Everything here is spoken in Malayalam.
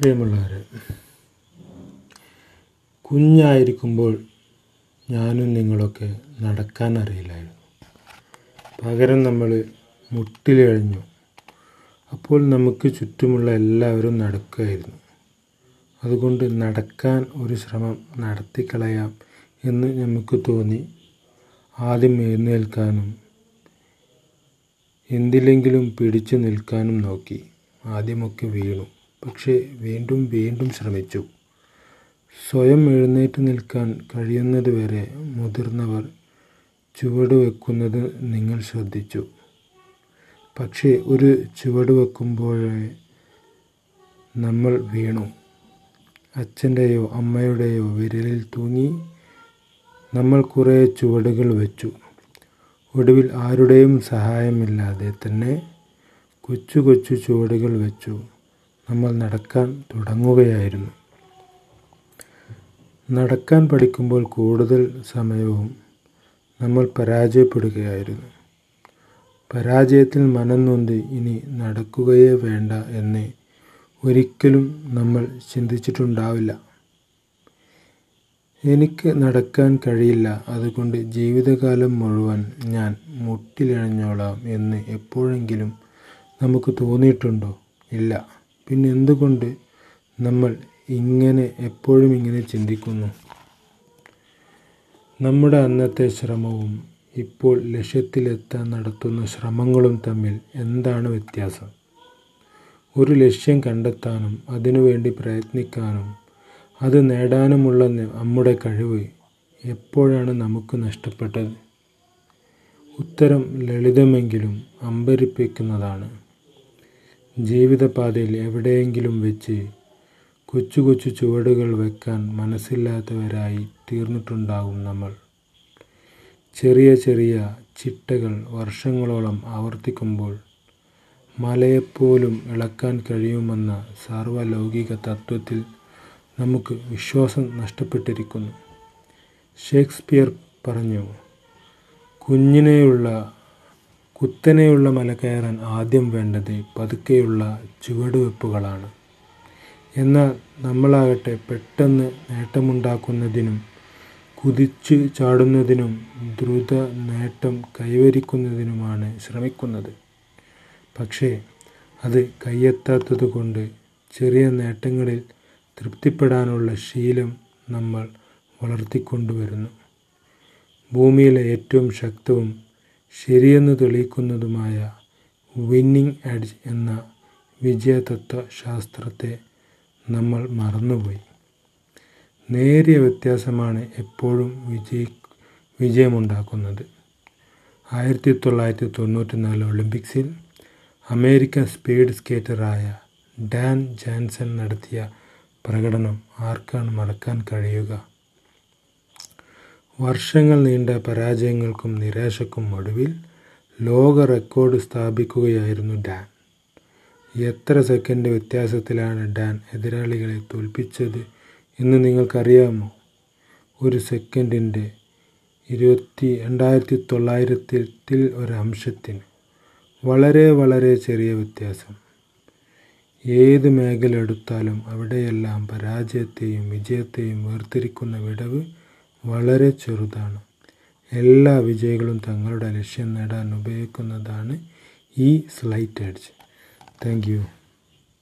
പ്രിയമുള്ളവരെ കുഞ്ഞായിരിക്കുമ്പോൾ ഞാനും നിങ്ങളൊക്കെ നടക്കാൻ അറിയില്ലായിരുന്നു. പകരം നമ്മൾ മുട്ടിലിഴഞ്ഞു. അപ്പോൾ നമുക്ക് ചുറ്റുമുള്ള എല്ലാവരും നടക്കുകയായിരുന്നു. അതുകൊണ്ട് നടക്കാൻ ഒരു ശ്രമം നടത്തിക്കളയാം എന്ന് നമുക്ക് തോന്നി. ആദ്യം എഴുന്നേൽക്കാനും എന്തിലെങ്കിലും പിടിച്ചു നിൽക്കാനും നോക്കി. ആദ്യമൊക്കെ വീണു. പക്ഷേ വീണ്ടും വീണ്ടും ശ്രമിച്ചു. സ്വയം എഴുന്നേറ്റ് നിൽക്കാൻ കഴിയുന്നതുവരെ മുതിർന്നവർ ചുവട് വെക്കുന്നത് നിങ്ങൾ ശ്രദ്ധിച്ചു. പക്ഷേ ഒരു ചുവട് വെക്കുമ്പോഴേ നമ്മൾ വീണു. അച്ഛന്റെയോ അമ്മയുടെയോ വിരലിൽ തൂങ്ങി നമ്മൾ കുറേ ചുവടുകൾ വെച്ചു. ഒടുവിൽ ആരുടെയും സഹായമില്ലാതെ തന്നെ കൊച്ചു കൊച്ചു ചുവടുകൾ വെച്ചു. നമ്മൾ നടക്കാൻ തുടങ്ങുകയായിരുന്നു. നടക്കാൻ പഠിക്കുമ്പോൾ കൂടുതൽ സമയവും നമ്മൾ പരാജയപ്പെടുകയായിരുന്നു. പരാജയത്തിൽ മനം നൊന്ത് ഇനി നടക്കുകയേ വേണ്ട എന്ന് ഒരിക്കലും നമ്മൾ ചിന്തിച്ചിട്ടുണ്ടാവില്ല. എനിക്ക് നടക്കാൻ കഴിയില്ല അതുകൊണ്ട് ജീവിതകാലം മുഴുവൻ ഞാൻ മുട്ടിലിഴഞ്ഞോളാം എന്ന് എപ്പോഴെങ്കിലും നമുക്ക് തോന്നിയിട്ടുണ്ടോ? ഇല്ല. പിന്നെ എന്തുകൊണ്ട് നമ്മൾ ഇങ്ങനെ എപ്പോഴും ഇങ്ങനെ ചിന്തിക്കുന്നു? നമ്മുടെ അന്നത്തെ ശ്രമവും ഇപ്പോൾ ലക്ഷ്യത്തിലെത്താൻ നടത്തുന്ന ശ്രമങ്ങളും തമ്മിൽ എന്താണ് വ്യത്യാസം? ഒരു ലക്ഷ്യം കണ്ടെത്താനും അതിനുവേണ്ടി പ്രയത്നിക്കാനും അത് നേടാനുമുള്ള നമ്മുടെ കഴിവ് എപ്പോഴാണ് നമുക്ക് നഷ്ടപ്പെട്ടത്? ഉത്തരം ലളിതമെങ്കിലും അമ്പരിപ്പിക്കുന്നതാണ്. ജീവിതപാതയിൽ എവിടെയെങ്കിലും വെച്ച് കൊച്ചു കൊച്ചു ചുവടുകൾ വെക്കാൻ മനസ്സില്ലാത്തവരായി തീർന്നിട്ടുണ്ടാകും നമ്മൾ. ചെറിയ ചെറിയ ചിട്ടകൾ വർഷങ്ങളോളം ആവർത്തിക്കുമ്പോൾ മലയെപ്പോലും ഇളക്കാൻ കഴിയുമെന്ന സാർവലൗകിക തത്വത്തിൽ നമുക്ക് വിശ്വാസം നഷ്ടപ്പെട്ടിരിക്കുന്നു. ഷേക്സ്പിയർ പറഞ്ഞു കുഞ്ഞിനെയുള്ള കുത്തനെയുള്ള മല കയറാൻ ആദ്യം വേണ്ടത് പതുക്കെയുള്ള ചുവടുവെപ്പുകളാണ്. എന്നാൽ നമ്മളാകട്ടെ പെട്ടെന്ന് നേട്ടമുണ്ടാക്കുന്നതിനും കുതിച്ചു ചാടുന്നതിനും ദ്രുത നേട്ടം കൈവരിക്കുന്നതിനുമാണ് ശ്രമിക്കുന്നത്. പക്ഷേ അത് കയ്യെത്താത്തതുകൊണ്ട് ചെറിയ നേട്ടങ്ങളിൽ തൃപ്തിപ്പെടാനുള്ള ശീലം നമ്മൾ വളർത്തിക്കൊണ്ടുവരുന്നു. ഭൂമിയിലെ ഏറ്റവും ശക്തവും ശരിയെന്ന് തെളിയിക്കുന്നതുമായ വിന്നിംഗ് എഡ്ജ് എന്ന വിജയതത്വശാസ്ത്രത്തെ നമ്മൾ മറന്നുപോയി. നേരിയ വ്യത്യാസമാണ് എപ്പോഴും വിജയി വിജയമുണ്ടാക്കുന്നത്. ആയിരത്തി തൊള്ളായിരത്തി തൊണ്ണൂറ്റി നാല് ഒളിമ്പിക്സിൽ അമേരിക്കൻ സ്പീഡ് സ്കേറ്ററായ ഡാൻ ജാൻസൺ നടത്തിയ പ്രകടനം ആർക്കാണ് മറക്കാൻ കഴിയുക? വർഷങ്ങൾ നീണ്ട പരാജയങ്ങൾക്കും നിരാശക്കും ഒടുവിൽ ലോക റെക്കോർഡ് സ്ഥാപിക്കുകയായിരുന്നു ഡാൻ. എത്ര സെക്കൻഡ് വ്യത്യാസത്തിലാണ് ഡാൻ എതിരാളികളെ തോൽപ്പിച്ചത് എന്ന് നിങ്ങൾക്കറിയാമോ? ഒരു സെക്കൻഡിന്റെ ഇരുപത്തി രണ്ടായിരത്തി തൊള്ളായിരത്തിൽ അംശത്തിന് വളരെ വളരെ ചെറിയ വ്യത്യാസം. ഏത് മേഖല എടുത്താലും അവിടെയെല്ലാം പരാജയത്തെയും വിജയത്തെയും വേർതിരിക്കുന്ന വിടവ് വളരെ ചെറുതാണ്. എല്ലാ വിജയികളും തങ്ങളുടെ ലക്ഷ്യം നേടാൻ ഉപയോഗിക്കുന്നതാണ് ഈ സ്ലൈറ്റ് എഡ്ജ് താങ്ക്